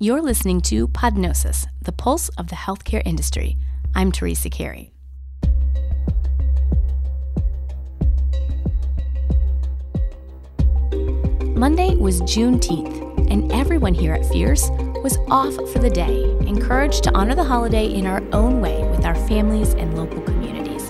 You're listening to Podnosis, the pulse of the healthcare industry. I'm Teresa Carey. Monday was Juneteenth, and everyone here at Fierce was off for the day, encouraged to honor the holiday in our own way with our families and local communities.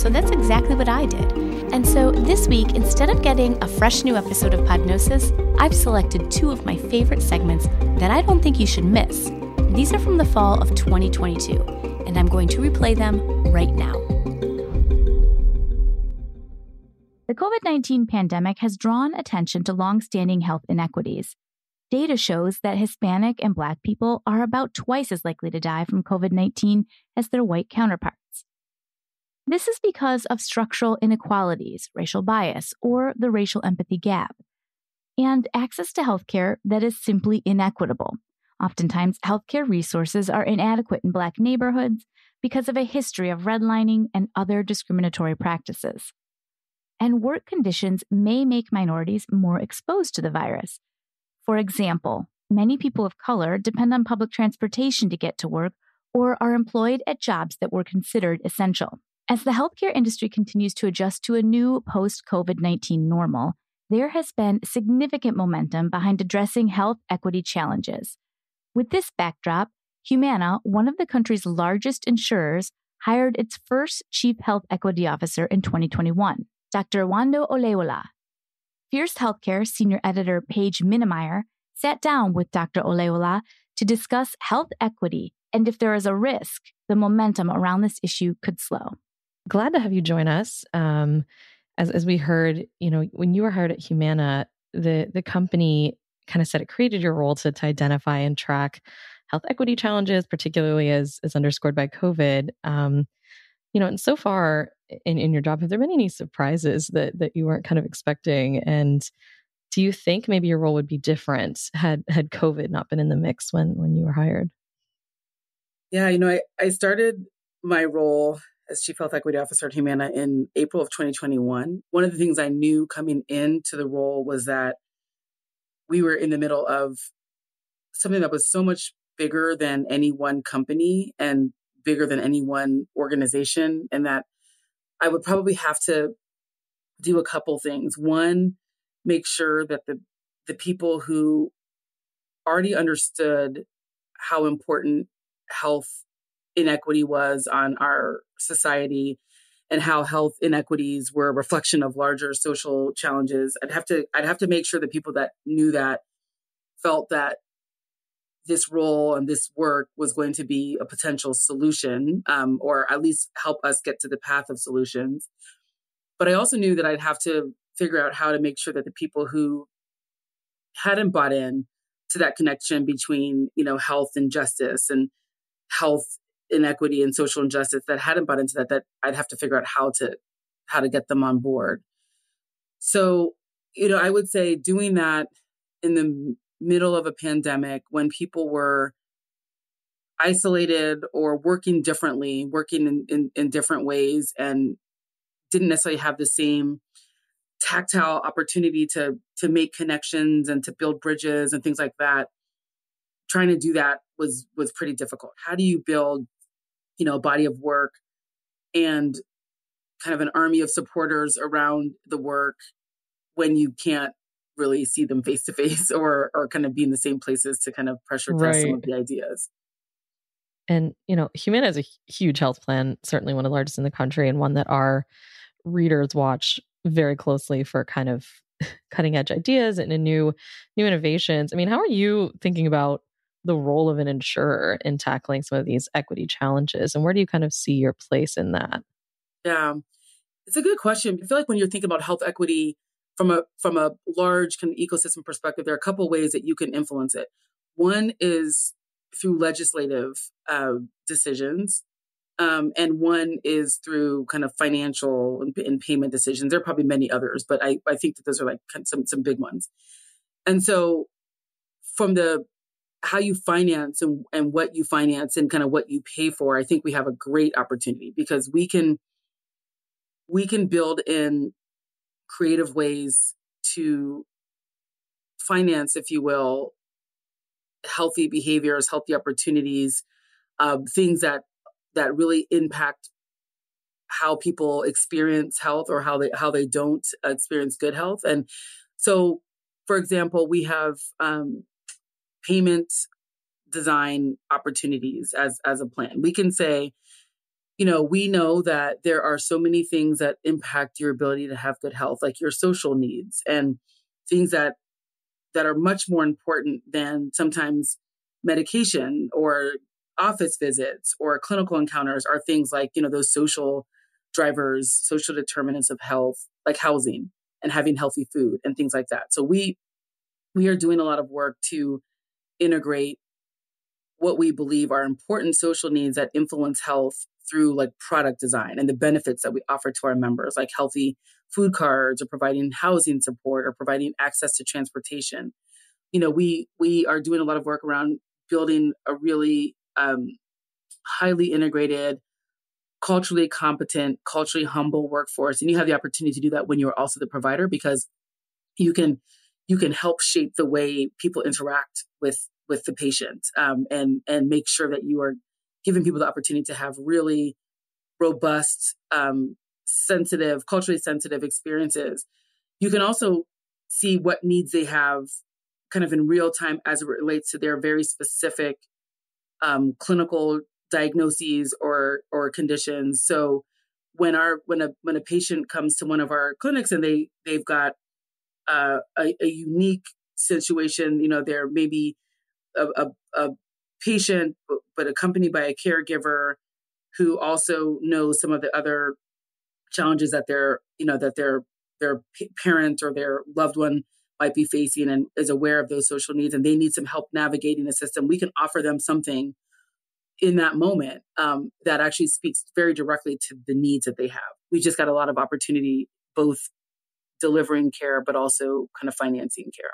So that's exactly what I did. And so this week, instead of getting a fresh new episode of Podnosis, I've selected two of my favorite segments that I don't think you should miss. These are from the fall of 2022, and I'm going to replay them right now. The COVID 19 pandemic has drawn attention to longstanding health inequities. Data shows that Hispanic and Black people are about twice as likely to die from COVID 19 as their white counterparts. This is because of structural inequalities, racial bias, or the racial empathy gap, and access to healthcare that is simply inequitable. Oftentimes, healthcare resources are inadequate in Black neighborhoods because of a history of redlining and other discriminatory practices. And work conditions may make minorities more exposed to the virus. For example, many people of color depend on public transportation to get to work or are employed at jobs that were considered essential. As the healthcare industry continues to adjust to a new post COVID 19 normal, there has been significant momentum behind addressing health equity challenges. With this backdrop, Humana, one of the country's largest insurers, hired its first chief health equity officer in 2021, Dr. Nwando Olayiwola. Fierce Healthcare senior editor Paige Minemyer sat down with Dr. Olayiwola to discuss health equity and if there is a risk the momentum around this issue could slow glad to have you join us. Um, as as we heard, you know, when you were hired at Humana, the the company kind of said it created your role to to identify and track health equity challenges, particularly as as underscored by COVID. Um, you know, and so far in, in your job, have there been any surprises that that you weren't kind of expecting? And do you think maybe your role would be different had had COVID not been in the mix when when you were hired? Yeah, you know, I, I started my role as Chief Health Equity Officer at Humana in April of 2021. One of the things I knew coming into the role was that we were in the middle of something that was so much bigger than any one company and bigger than any one organization, and that I would probably have to do a couple things. One, make sure that the the people who already understood how important health inequity was on our society and how health inequities were a reflection of larger social challenges. I'd have to i'd have to make sure that people that knew that felt that this role and this work was going to be a potential solution um, or at least help us get to the path of solutions. But i also knew that i'd have to figure out how to make sure that the people who hadn't bought in to that connection between you know health and justice and health inequity and social injustice that hadn't bought into that that I'd have to figure out how to how to get them on board. So, you know, I would say doing that in the middle of a pandemic when people were isolated or working differently, working in, in, in different ways and didn't necessarily have the same tactile opportunity to to make connections and to build bridges and things like that trying to do that was was pretty difficult how do you build you know, a body of work and kind of an army of supporters around the work when you can't really see them face to face or or kind of be in the same places to kind of pressure test right. some of the ideas. And you know, Humana is a huge health plan, certainly one of the largest in the country, and one that our readers watch very closely for kind of cutting edge ideas and new new innovations. I mean, how are you thinking about the role of an insurer in tackling some of these equity challenges? And where do you kind of see your place in that? Yeah, it's a good question. I feel like when you're thinking about health equity from a from a large kind of ecosystem perspective, there are a couple ways that you can influence it. One is through legislative uh, decisions, um, and one is through kind of financial and, and, payment decisions. There are probably many others, but I, I think that those are like some some big ones. And so, from the how you finance and, and what you finance and kind of what you pay for, I think we have a great opportunity because we can we can build in creative ways to finance, if you will, healthy behaviors, healthy opportunities, um, things that that really impact how people experience health or how they how they don't experience good health. And so, for example, we have um, payment design opportunities as as a plan. We can say, you know, we know that there are so many things that impact your ability to have good health, like your social needs and things that that are much more important than sometimes medication or office visits or clinical encounters are things like you know those social drivers social determinants of health like housing and having healthy food and things like that so we we are doing a lot of work to integrate what we believe are important social needs that influence health through like product design and the benefits that we offer to our members like healthy food cards or providing housing support or providing access to transportation. You know we we are doing a lot of work around building a really um, highly integrated culturally competent culturally humble workforce. And you have the opportunity to do that when you're also the provider because you can you can help shape the way people interact with with the patient um, and and make sure that you are giving people the opportunity to have really robust um, sensitive culturally sensitive experiences you can also see what needs they have kind of in real time as it relates to their very specific um, clinical diagnoses or or conditions. So when our when a when a patient comes to one of our clinics and they they've got uh, a, a, unique situation, you know, they're maybe a, a, a patient but, accompanied by a caregiver who also knows some of the other challenges that their you know that their their parent or their loved one might be facing and is aware of those social needs and they need some help navigating the system, we can offer them something in that moment um, that actually speaks very directly to the needs that they have. We just got a lot of opportunity, both delivering care, but also kind of financing care.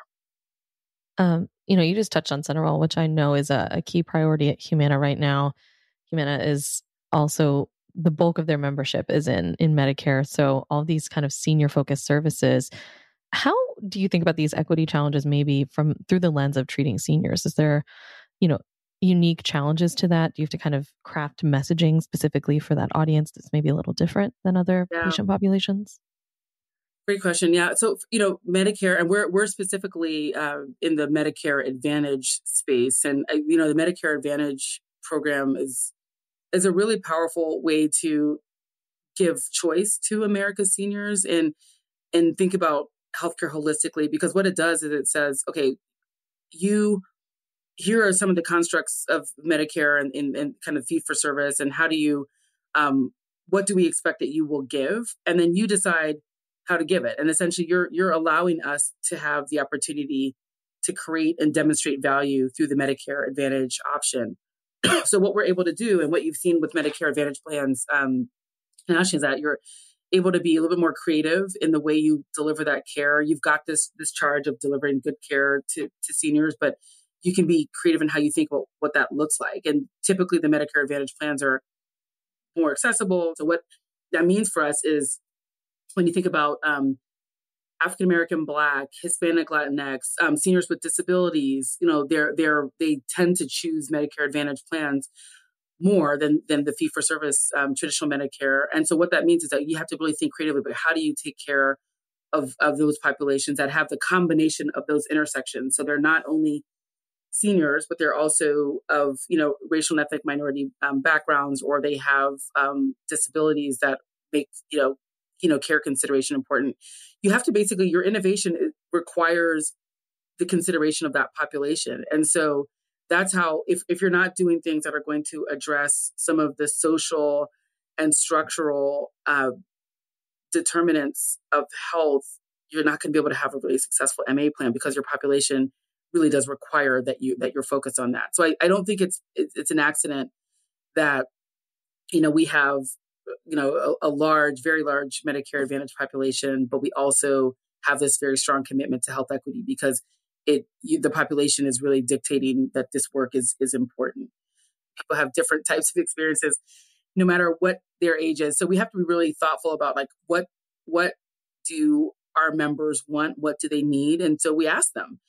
Um, you know, you just touched on CenterWell, which I know is a, a key priority at Humana right now. Humana is also the bulk of their membership is in in Medicare, so all these kind of senior focused services how do you think about these equity challenges maybe from through the lens of treating seniors? Is there, you know, unique challenges to that? Do you have to kind of craft messaging specifically for that audience that's maybe a little different than other yeah. patient populations? Great question. Yeah. So, you know, Medicare, and we're, we're specifically uh, in the Medicare Advantage space. And, uh, you know, the Medicare Advantage program is, is a really powerful way to give choice to America's seniors and, and think about healthcare holistically because what it does is it says, okay, you here are some of the constructs of Medicare and, and, and kind of fee for service, and how do you, um, what do we expect that you will give, and then you decide how to give it. And essentially, you're you're allowing us to have the opportunity to create and demonstrate value through the Medicare Advantage option. so what we're able to do, and what you've seen with Medicare Advantage plans, um, nationally, is that you're able to be a little bit more creative in the way you deliver that care. You've got this this charge of delivering good care to, to seniors, but you can be creative in how you think about what that looks like. And typically the Medicare Advantage plans are more accessible. So what that means for us is when you think about um, African American, Black, Hispanic, Latinx, um, seniors with disabilities, you know, they're they're they tend to choose Medicare Advantage plans more than than the fee for service um, traditional Medicare. And so what that means is that you have to really think creatively about how do you take care of of those populations that have the combination of those intersections. So they're not only seniors, but they're also of you know racial and ethnic minority um, backgrounds, or they have um, disabilities that make you know you know care consideration important. You have to basically your innovation requires the consideration of that population, and so that's how if, if you're not doing things that are going to address some of the social and structural uh, determinants of health you're not going to be able to have a really successful ma plan because your population really does require that you that you're focused on that so i, I don't think it's, it's, it's an accident that you know we have you know a, a large very large medicare advantage population but we also have this very strong commitment to health equity because it you, the population is really dictating that this work is is important. People have different types of experiences, no matter what their age is. So we have to be really thoughtful about like what what do our members want, what do they need, and so we ask them.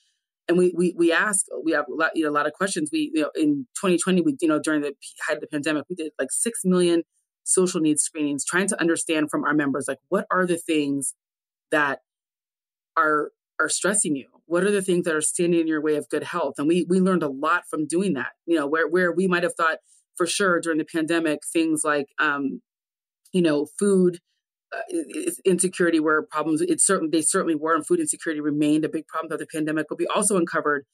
and we we we ask we have a lot, you know, a lot of questions. We you know in 2020 we you know during the height of the pandemic we did like six million social needs screenings, trying to understand from our members like what are the things that are are stressing you? What are the things that are standing in your way of good health? And we we learned a lot from doing that you know where where we might have thought for sure during the pandemic things like um you know food uh, insecurity were problems. It certainly they certainly were and food insecurity remained a big problem throughout the pandemic but we also uncovered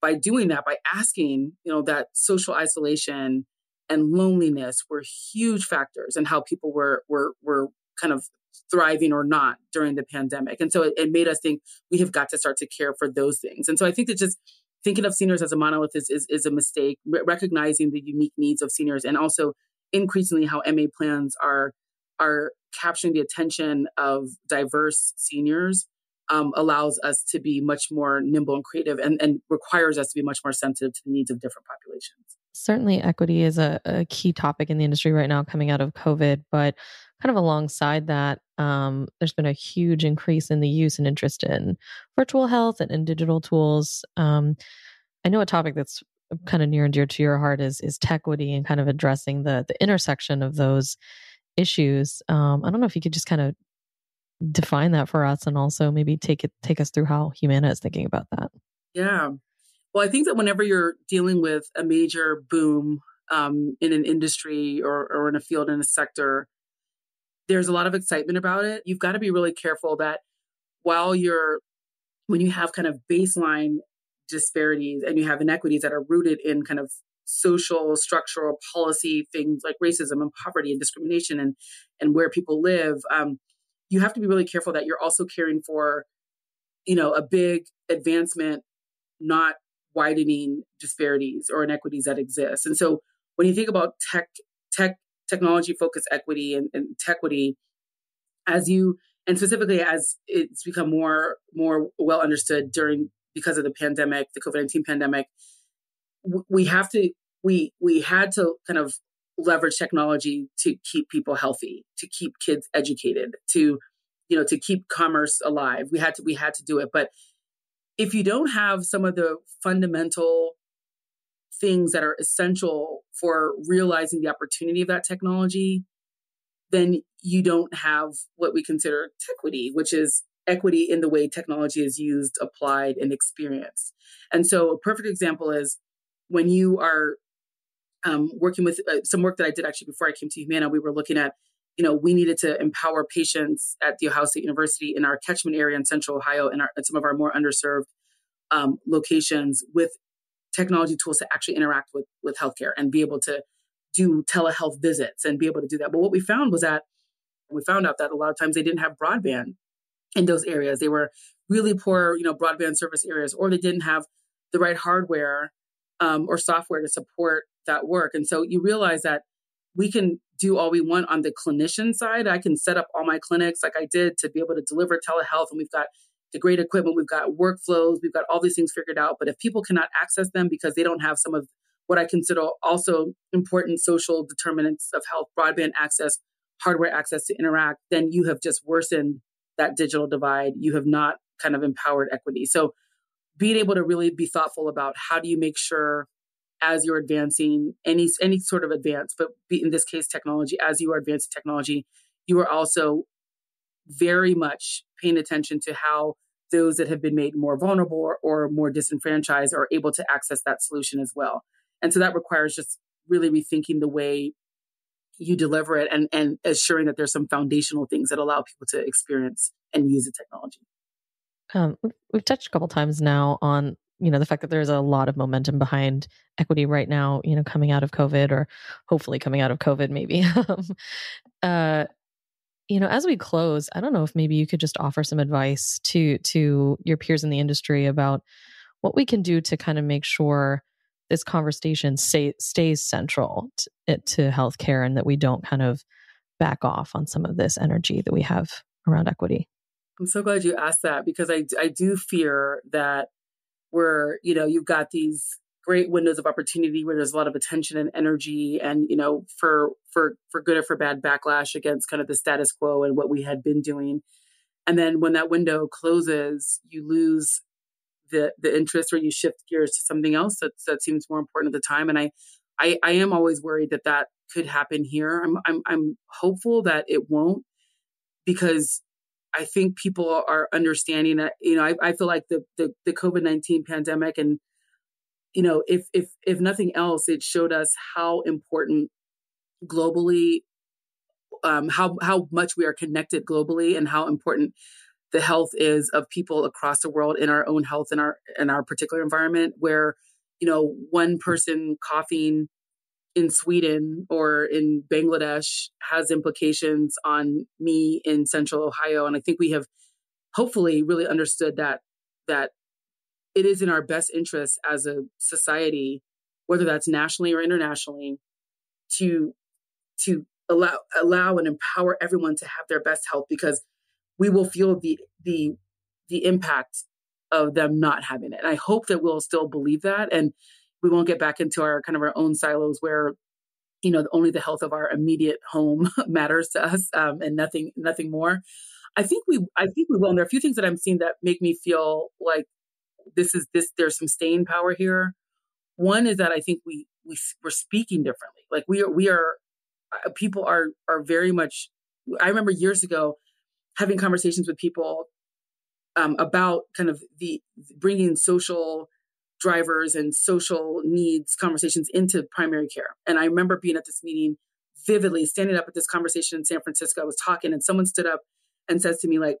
by doing that by asking you know that social isolation and loneliness were huge factors in how people were were were kind of thriving or not during the pandemic. And so it, it, made us think we have got to start to care for those things. And so I think that just thinking of seniors as a monolith is, is, is a mistake, recognizing the unique needs of seniors and also increasingly how MA plans are, are capturing the attention of diverse seniors um, allows us to be much more nimble and creative and, and requires us to be much more sensitive to the needs of different populations. Certainly, equity is a, a key topic in the industry right now coming out of COVID. But kind of alongside that, um, there's been a huge increase in the use and interest in virtual health and in digital tools. Um, I know a topic that's kind of near and dear to your heart is is equity and kind of addressing the the intersection of those issues. Um, I don't know if you could just kind of define that for us and also maybe take it take us through how Humana is thinking about that. Yeah. Well, I think that whenever you're dealing with a major boom um, in an industry or, or in a field in a sector, there's a lot of excitement about it. You've got to be really careful that while you're, when you have kind of baseline disparities and you have inequities that are rooted in kind of social, structural, policy things like racism and poverty and discrimination and, and where people live, um, you have to be really careful that you're also caring for, you know, a big advancement, not widening disparities or inequities that exist. And so when you think about tech, tech, technology focused equity and, and equity, as you and specifically as it's become more more well understood during because of the pandemic, the COVID nineteen pandemic, we have to we we had to kind of leverage technology to keep people healthy, to keep kids educated, to you know to keep commerce alive. We had to we had to do it, but if you don't have some of the fundamental things that are essential for realizing the opportunity of that technology, then you don't have what we consider equity, which is equity in the way technology is used, applied, and experienced. And so, a perfect example is when you are um, working with uh, some work that I did actually before I came to Humana, we were looking at, you know, we needed to empower patients at The Ohio State University in our catchment area in Central Ohio and, and some of our more underserved um, locations with technology tools to actually interact with with healthcare and be able to do telehealth visits and be able to do that. But what we found was that we found out that a lot of times they didn't have broadband in those areas. They were really poor, you know, broadband service areas, or they didn't have the right hardware um, or software to support that work. And so you realize that we can do all we want on the clinician side. I can set up all my clinics like I did to be able to deliver telehealth, and we've got the great equipment, we've got workflows, we've got all these things figured out. But if people cannot access them because they don't have some of what I consider also important social determinants of health, broadband access, hardware access to interact, then you have just worsened that digital divide. You have not kind of empowered equity. So being able to really be thoughtful about how do you make sure as you're advancing any any sort of advance, but in this case technology, as you are advancing technology, you are also very much paying attention to how those that have been made more vulnerable or, or more disenfranchised are able to access that solution as well. And so that requires just really rethinking the way you deliver it and, and assuring that there's some foundational things that allow people to experience and use the technology. Um, we've touched a couple times now on you know the fact that there's a lot of momentum behind equity right now you know coming out of covid or hopefully coming out of covid maybe um, uh, you know as we close i don't know if maybe you could just offer some advice to to your peers in the industry about what we can do to kind of make sure this conversation stay, stays central to, to healthcare and that we don't kind of back off on some of this energy that we have around equity. I'm so glad you asked that because i i do fear that we're you know you've got these great windows of opportunity where there's a lot of attention and energy and you know for for for good or for bad backlash against kind of the status quo and what we had been doing and then when that window closes you lose the the interest or you shift gears to something else that that seems more important at the time. And I I, I am always worried that that could happen here. I'm I'm I'm hopeful that it won't because I think people are understanding that. You know, I, I feel like the the, the COVID nineteen pandemic and you know if if if nothing else, it showed us how important globally um, how how much we are connected globally and how important the health is of people across the world in our own health in our in our particular environment where you know one person coughing in Sweden or in Bangladesh has implications on me in central Ohio and I think we have hopefully really understood that that it is in our best interest as a society whether that's nationally or internationally to to allow allow and empower everyone to have their best health because we will feel the the the impact of them not having it. And I hope that we'll still believe that and we won't get back into our kind of our own silos where you know only the health of our immediate home matters to us um, and nothing nothing more. I think we I think we will. And there are a few things that I'm seeing that make me feel like this is this there's some staying power here. One is that I think we we we're speaking differently. Like we are we are uh, people are are very much. I remember years ago having conversations with people um, about kind of the bringing social drivers and social needs conversations into primary care. And I remember being at this meeting vividly, standing up at this conversation in San Francisco. I was talking, and someone stood up and says to me, like,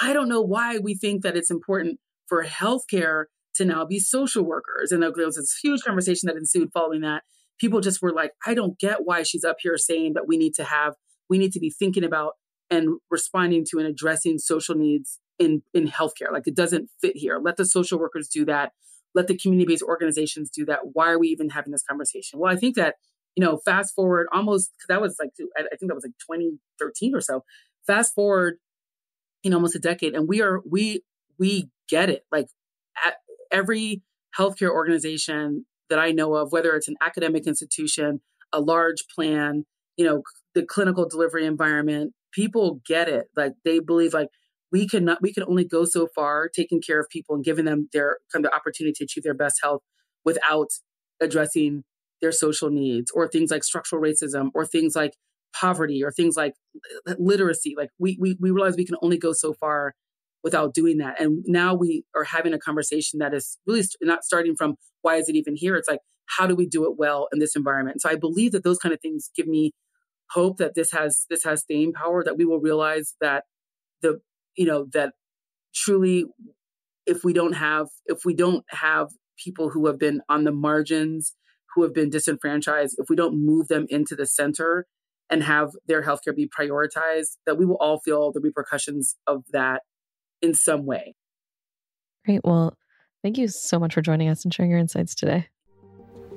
I don't know why we think that it's important for healthcare to now be social workers. And there was this huge conversation that ensued following that people just were like, I don't get why she's up here saying that we need to have, we need to be thinking about and responding to and addressing social needs in in healthcare. Like it doesn't fit here. Let the social workers do that. Let the community based organizations do that. Why are we even having this conversation? Well, I think that you know, fast forward almost because that was like I think that was like 2013 or so. Fast forward, you know, almost a decade, and we are we we get it. Like at every healthcare organization that I know of, whether it's an academic institution, a large plan, you know, the clinical delivery environment, people get it. Like they believe like we cannot we can only go so far taking care of people and giving them their kind of opportunity to achieve their best health without addressing their social needs or things like structural racism or things like poverty or things like uh, literacy. Like we we we realize we can only go so far without doing that. And now we are having a conversation that is really not starting from why is it even here? It's like, how do we do it well in this environment? So I believe that those kind of things give me hope that this has this has staying power, that we will realize that the you know that truly if we don't have if we don't have people who have been on the margins who have been disenfranchised if we don't move them into the center and have their healthcare be prioritized that we will all feel the repercussions of that in some way. Great. Well, thank you so much for joining us and sharing your insights today.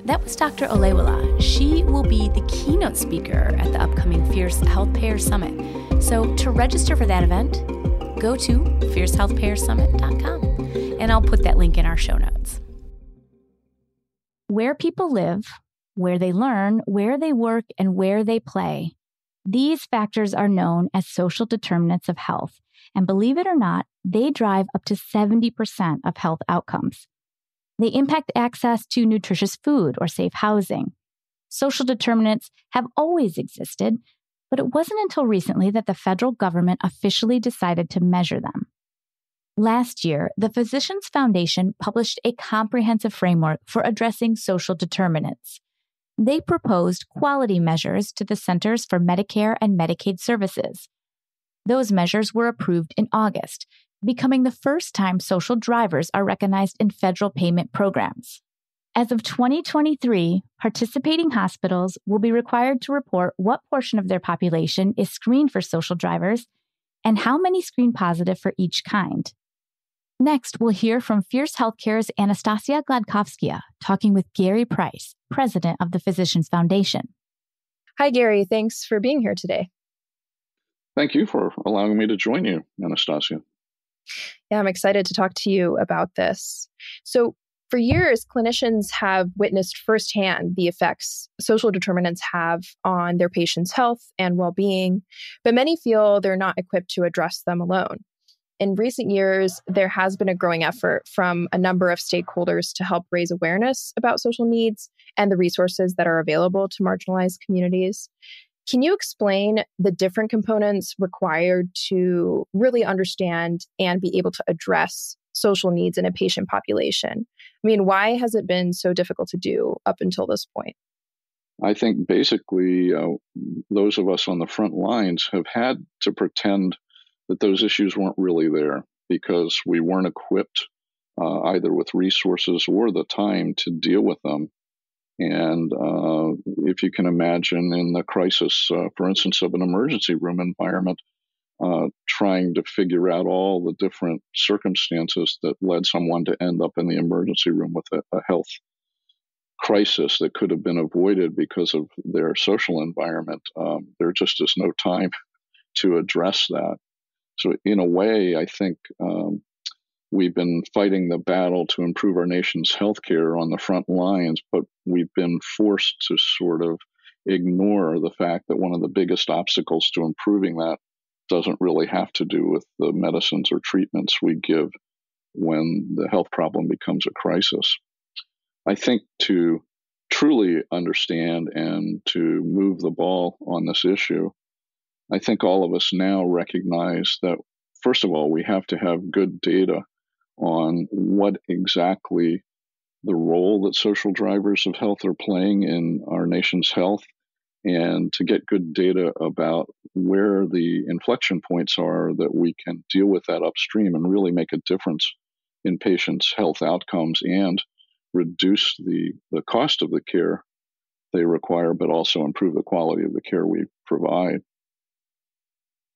That was Dr. Olayiwola. She will be the keynote speaker at the upcoming Fierce Health Payer Summit. So to register for that event, go to fiercehealthpayersummit.com and I'll put that link in our show notes. Where people live, where they learn, where they work, and where they play. These factors are known as social determinants of health. And believe it or not, they drive up to 70% of health outcomes. They impact access to nutritious food or safe housing. Social determinants have always existed, but it wasn't until recently that the federal government officially decided to measure them. Last year, the Physicians Foundation published a comprehensive framework for addressing social determinants. They proposed quality measures to the Centers for Medicare and Medicaid Services. Those measures were approved in August, becoming the first time social drivers are recognized in federal payment programs. As of 2023, participating hospitals will be required to report what portion of their population is screened for social drivers and how many screen positive for each kind. Next, we'll hear from Fierce Healthcare's Anastassia Gliadkovskaya talking with Gary Price, president of the Physicians Foundation. Hi, Gary. Thanks for being here today. Thank you for allowing me to join you, Anastassia. Yeah, I'm excited to talk to you about this. So, for years, clinicians have witnessed firsthand the effects social determinants have on their patients' health and well being, but many feel they're not equipped to address them alone. in recent years, there has been a growing effort from a number of stakeholders to help raise awareness about social needs and the resources that are available to marginalized communities. Can you explain the different components required to really understand and be able to address social needs in a patient population? I mean, why has it been so difficult to do up until this point? I think basically uh, those of us on the front lines have had to pretend that those issues weren't really there because we weren't equipped uh, either with resources or the time to deal with them. And uh, if you can imagine in the crisis, uh, for instance, of an emergency room environment, uh, trying to figure out all the different circumstances that led someone to end up in the emergency room with a, a health crisis that could have been avoided because of their social environment, um, there just is no time to address that. So, in a way, I think um, we've been fighting the battle to improve our nation's healthcare on the front lines, but we've been forced to sort of ignore the fact that one of the biggest obstacles to improving that doesn't really have to do with the medicines or treatments we give when the health problem becomes a crisis. I think to truly understand and to move the ball on this issue, I think all of us now recognize that, first of all, we have to have good data on what exactly the role that social drivers of health are playing in our nation's health and to get good data about where the inflection points are that we can deal with that upstream and really make a difference in patients' health outcomes and reduce the, the cost of the care they require, but also improve the quality of the care we provide.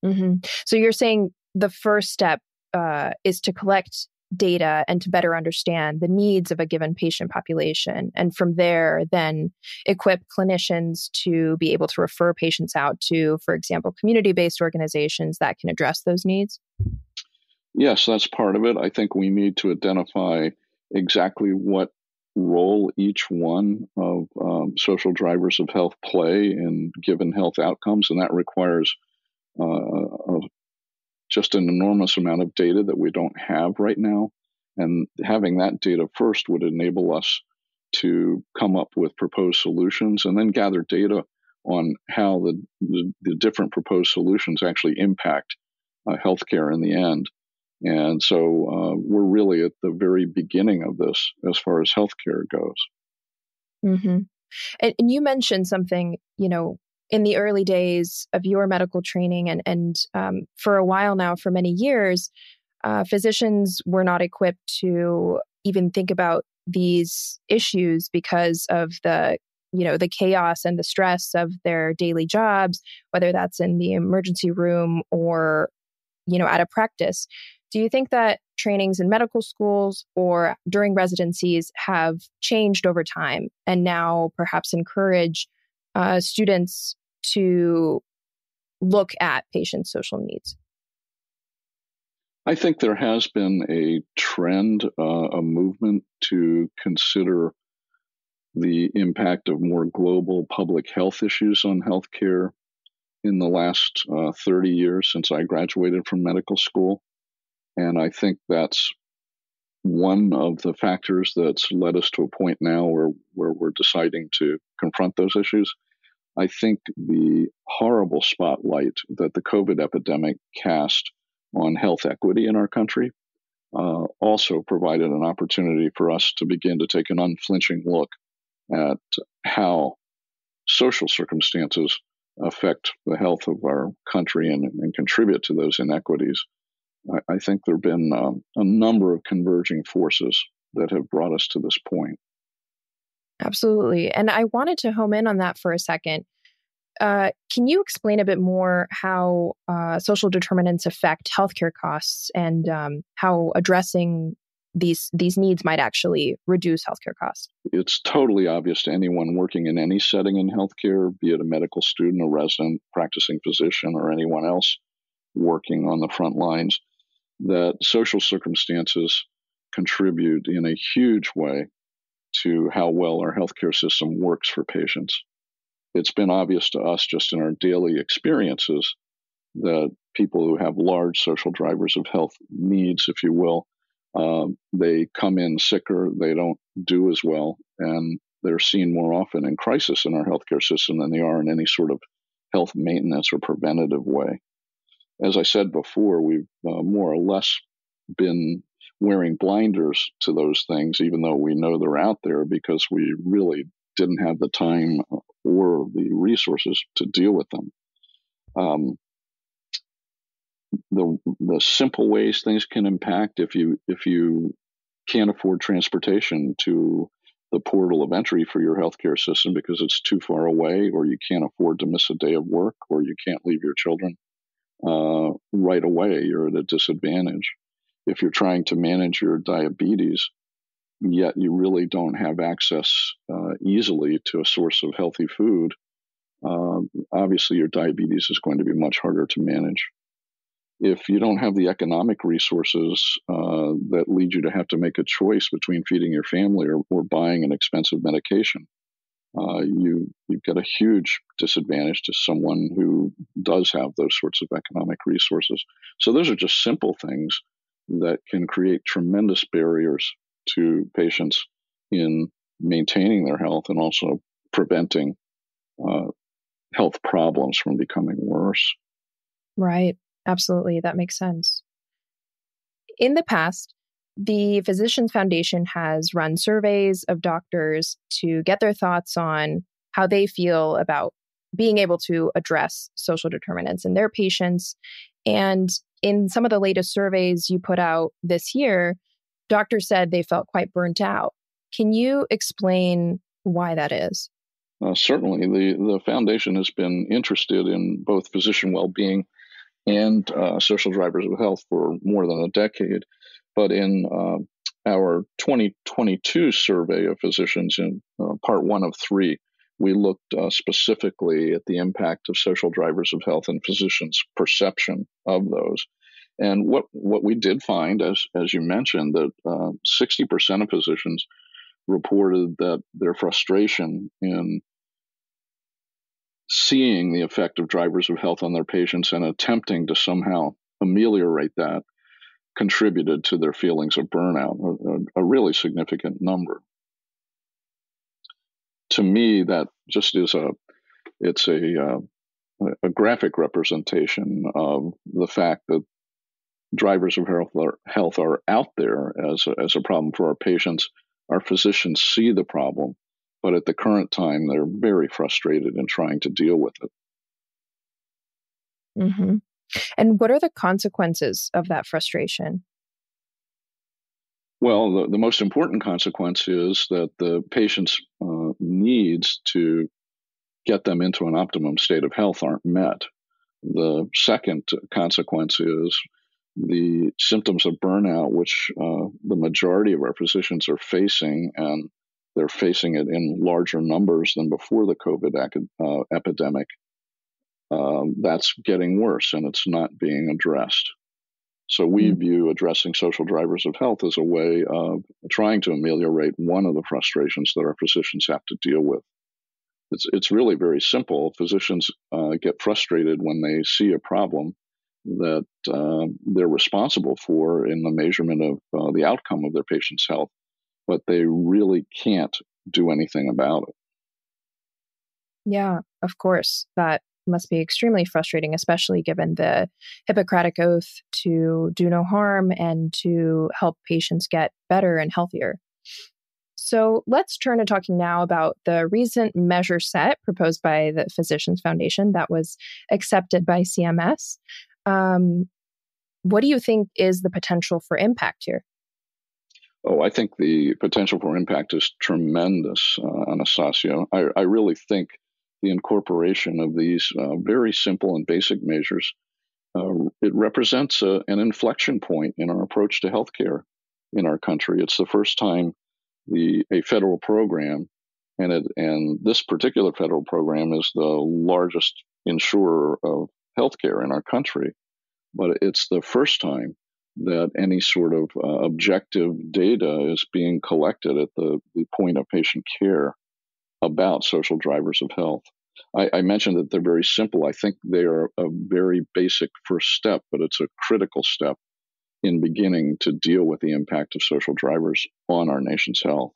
Mm-hmm. So you're saying the first step uh, is to collect data and to better understand the needs of a given patient population. And from there, then equip clinicians to be able to refer patients out to, for example, community based organizations that can address those needs? Yes, that's part of it. I think we need to identify exactly what role each one of um, social drivers of health play in given health outcomes, and that requires uh, a, just an enormous amount of data that we don't have right now. And having that data first would enable us to come up with proposed solutions and then gather data on how the, the, the different proposed solutions actually impact uh, healthcare in the end. And so uh, we're really at the very beginning of this as far as healthcare goes. Mm-hmm. And, and, you mentioned something, you know, in the early days of your medical training, and and um, for a while now, for many years, uh, physicians were not equipped to even think about these issues because of the you know the chaos and the stress of their daily jobs whether that's in the emergency room or you know at a practice. Do you think that trainings in medical schools or during residencies have changed over time and now perhaps encourage uh, students to look at patients' social needs? I think there has been a trend, uh, a movement to consider the impact of more global public health issues on healthcare in the last uh, 30 years since I graduated from medical school. And I think that's one of the factors that's led us to a point now where, where we're deciding to confront those issues. I think the horrible spotlight that the COVID epidemic cast on health equity in our country uh, also provided an opportunity for us to begin to take an unflinching look at how social circumstances affect the health of our country and, and contribute to those inequities. I, I think there have been um, a number of converging forces that have brought us to this point. Absolutely. And I wanted to home in on that for a second. Uh, can you explain a bit more how uh, social determinants affect healthcare costs and um, how addressing these these needs might actually reduce healthcare costs? It's totally obvious to anyone working in any setting in healthcare, be it a medical student, a resident, practicing physician, or anyone else working on the front lines, that social circumstances contribute in a huge way to how well our healthcare system works for patients. It's been obvious to us just in our daily experiences that people who have large social drivers of health needs, if you will, um, they come in sicker, they don't do as well, and they're seen more often in crisis in our healthcare system than they are in any sort of health maintenance or preventative way. As I said before, we've uh, more or less been wearing blinders to those things, even though we know they're out there because we really didn't have the time or the resources to deal with them. Um, the the simple ways things can impact if you if you can't afford transportation to the portal of entry for your healthcare system because it's too far away, or you can't afford to miss a day of work, or you can't leave your children uh, right away. You're at a disadvantage. If you're trying to manage your diabetes, yet you really don't have access uh, easily to a source of healthy food, uh, obviously your diabetes is going to be much harder to manage if you don't have the economic resources uh, that lead you to have to make a choice between feeding your family or, or buying an expensive medication, uh, you you've got a huge disadvantage to someone who does have those sorts of economic resources. So those are just simple things that can create tremendous barriers to patients in maintaining their health and also preventing uh, health problems from becoming worse. Right. Absolutely. That makes sense. In the past, the Physicians Foundation has run surveys of doctors to get their thoughts on how they feel about being able to address social determinants in their patients. And in some of the latest surveys you put out this year, doctors said they felt quite burnt out. Can you explain why that is? Uh, certainly. The, the foundation has been interested in both physician well being and uh, social drivers of health for more than a decade. But in uh, our 2022 survey of physicians in uh, part one of three, we looked uh, specifically at the impact of social drivers of health and physicians' perception of those. And what, what we did find, as, as you mentioned, that 60% uh, of physicians reported that their frustration in seeing the effect of drivers of health on their patients and attempting to somehow ameliorate that contributed to their feelings of burnout, a, a really significant number. To me, that just is a it's a uh, a graphic representation of the fact that drivers of health are, health are out there as a, as a problem for our patients. Our physicians see the problem but at the current time, they're very frustrated in trying to deal with it. Mm-hmm. And what are the consequences of that frustration? Well, the, the most important consequence is that the patient's uh, needs to get them into an optimum state of health aren't met. The second consequence is the symptoms of burnout, which uh, the majority of our physicians are facing and they're facing it in larger numbers than before the COVID uh, epidemic. Um, that's getting worse and it's not being addressed. So we mm-hmm. view addressing social drivers of health as a way of trying to ameliorate one of the frustrations that our physicians have to deal with. It's it's really very simple. Physicians uh, get frustrated when they see a problem that uh, they're responsible for in the measurement of uh, the outcome of their patient's health but they really can't do anything about it. Yeah, of course. That must be extremely frustrating, especially given the Hippocratic oath to do no harm and to help patients get better and healthier. So let's turn to talking now about the recent measure set proposed by the Physicians Foundation that was accepted by CMS. Um, what do you think is the potential for impact here? Oh, I think the potential for impact is tremendous, uh. I, I, really think the incorporation of these uh, very simple and basic measures uh, it represents a, an inflection point in our approach to healthcare in our country. It's the first time the a federal program, and it, and this particular federal program is the largest insurer of healthcare in our country, but it's the first time that any sort of uh, objective data is being collected at the, the point of patient care about social drivers of health. I, I, mentioned that they're very simple. I think they are a very basic first step, but it's a critical step in beginning to deal with the impact of social drivers on our nation's health.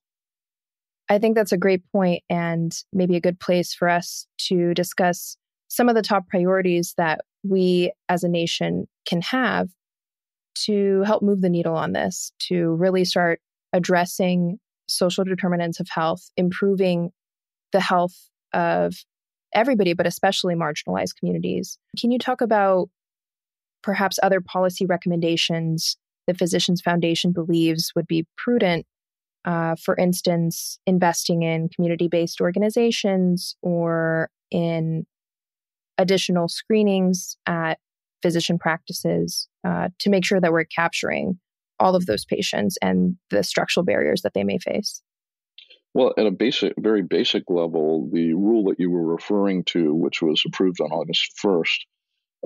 I think that's a great point and maybe a good place for us to discuss some of the top priorities that we as a nation can have to help move the needle on this, to really start addressing social determinants of health, improving the health of everybody, but especially marginalized communities. Can you talk about perhaps other policy recommendations the Physicians Foundation believes would be prudent? Uh, for instance, investing in community based organizations or in additional screenings at physician practices uh, to make sure that we're capturing all of those patients and the structural barriers that they may face? Well, at a basic, very basic level, the rule that you were referring to, which was approved on August 1st,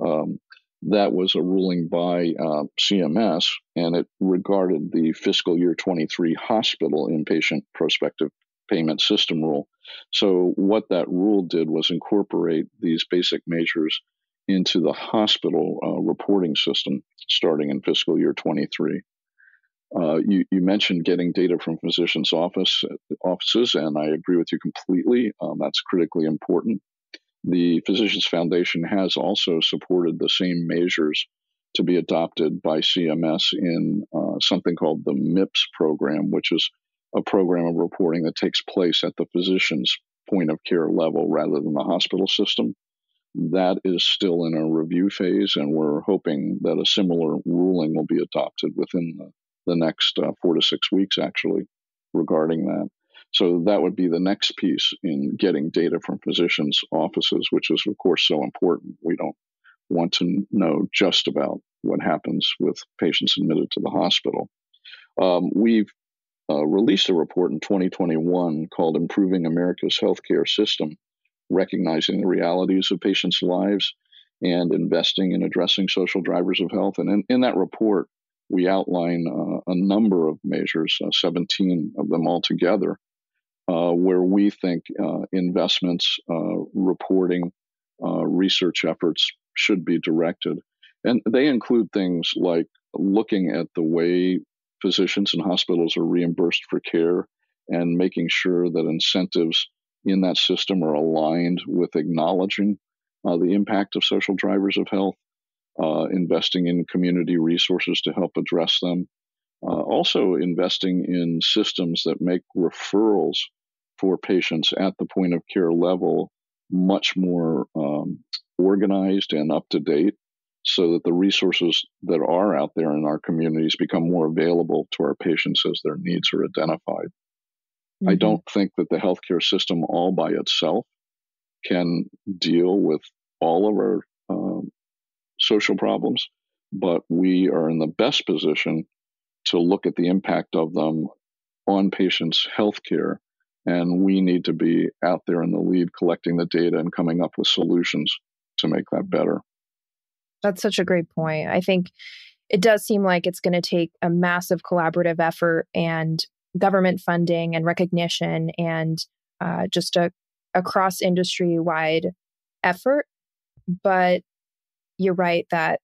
um, that was a ruling by uh, CMS, and it regarded the fiscal year 23 hospital inpatient prospective payment system rule. So, what that rule did was incorporate these basic measures into the hospital uh, reporting system starting in fiscal year 23. Uh, you, you, mentioned getting data from physicians' office offices, and I agree with you completely. Um, that's critically important. The Physicians Foundation has also supported the same measures to be adopted by CMS in uh, something called the MIPS program, which is a program of reporting that takes place at the physician's point of care level rather than the hospital system. That is still in a review phase, and we're hoping that a similar ruling will be adopted within the, the next uh, four to six weeks, actually, regarding that. So that would be the next piece in getting data from physicians' offices, which is, of course, so important. We don't want to know just about what happens with patients admitted to the hospital. Um, we've uh, released a report in 2021 called Improving America's Healthcare System, recognizing the realities of patients' lives and investing in addressing social drivers of health. And in, in that report, we outline uh, a number of measures, uh, 17 of them altogether, uh, where we think investments, reporting, research efforts should be directed. And they include things like looking at the way physicians and hospitals are reimbursed for care and making sure that incentives in that system are aligned with acknowledging uh, the impact of social drivers of health, uh, investing in community resources to help address them, uh, also investing in systems that make referrals for patients at the point of care level much more um, organized and up to date so that the resources that are out there in our communities become more available to our patients as their needs are identified. Mm-hmm. I don't think that the healthcare system all by itself can deal with all of our um, social problems, but we are in the best position to look at the impact of them on patients' healthcare and we need to be out there in the lead collecting the data and coming up with solutions to make that better. That's such a great point. I think it does seem like it's going to take a massive collaborative effort and government funding and recognition and uh, just a, a cross industry wide effort. But you're right that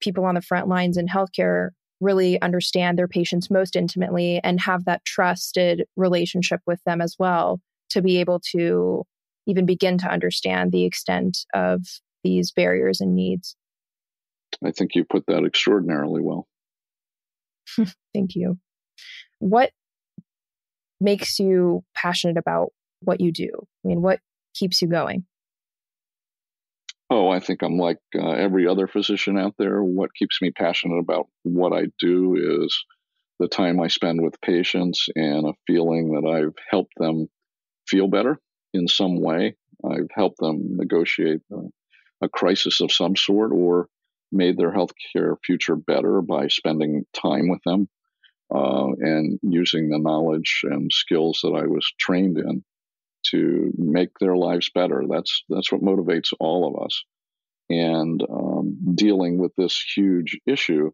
people on the front lines in healthcare really understand their patients most intimately and have that trusted relationship with them as well to be able to even begin to understand the extent of these barriers and needs. I think you put that extraordinarily well. Thank you. What makes you passionate about what you do? I mean, what keeps you going? Oh, I think I'm like uh, every other physician out there. What keeps me passionate about what I do is the time I spend with patients and a feeling that I've helped them feel better in some way. I've helped them negotiate a, a crisis of some sort or made their healthcare future better by spending time with them uh, and using the knowledge and skills that I was trained in to make their lives better. That's that's what motivates all of us. And um, dealing with this huge issue,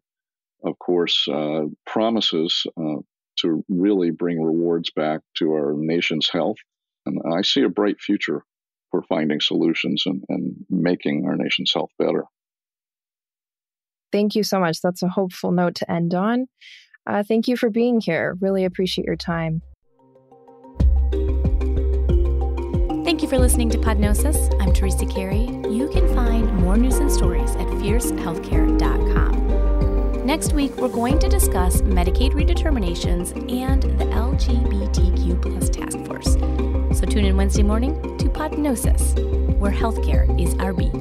of course, uh, promises uh, to really bring rewards back to our nation's health. And I see a bright future for finding solutions and, and making our nation's health better. Thank you so much. That's a hopeful note to end on. Uh, thank you for being here. Really appreciate your time. For listening to Podnosis. I'm Teresa Carey. You can find more news and stories at fiercehealthcare.com. Next week, we're going to discuss Medicaid redeterminations and the LGBTQ plus task force. So tune in Wednesday morning to Podnosis, where healthcare is our beat.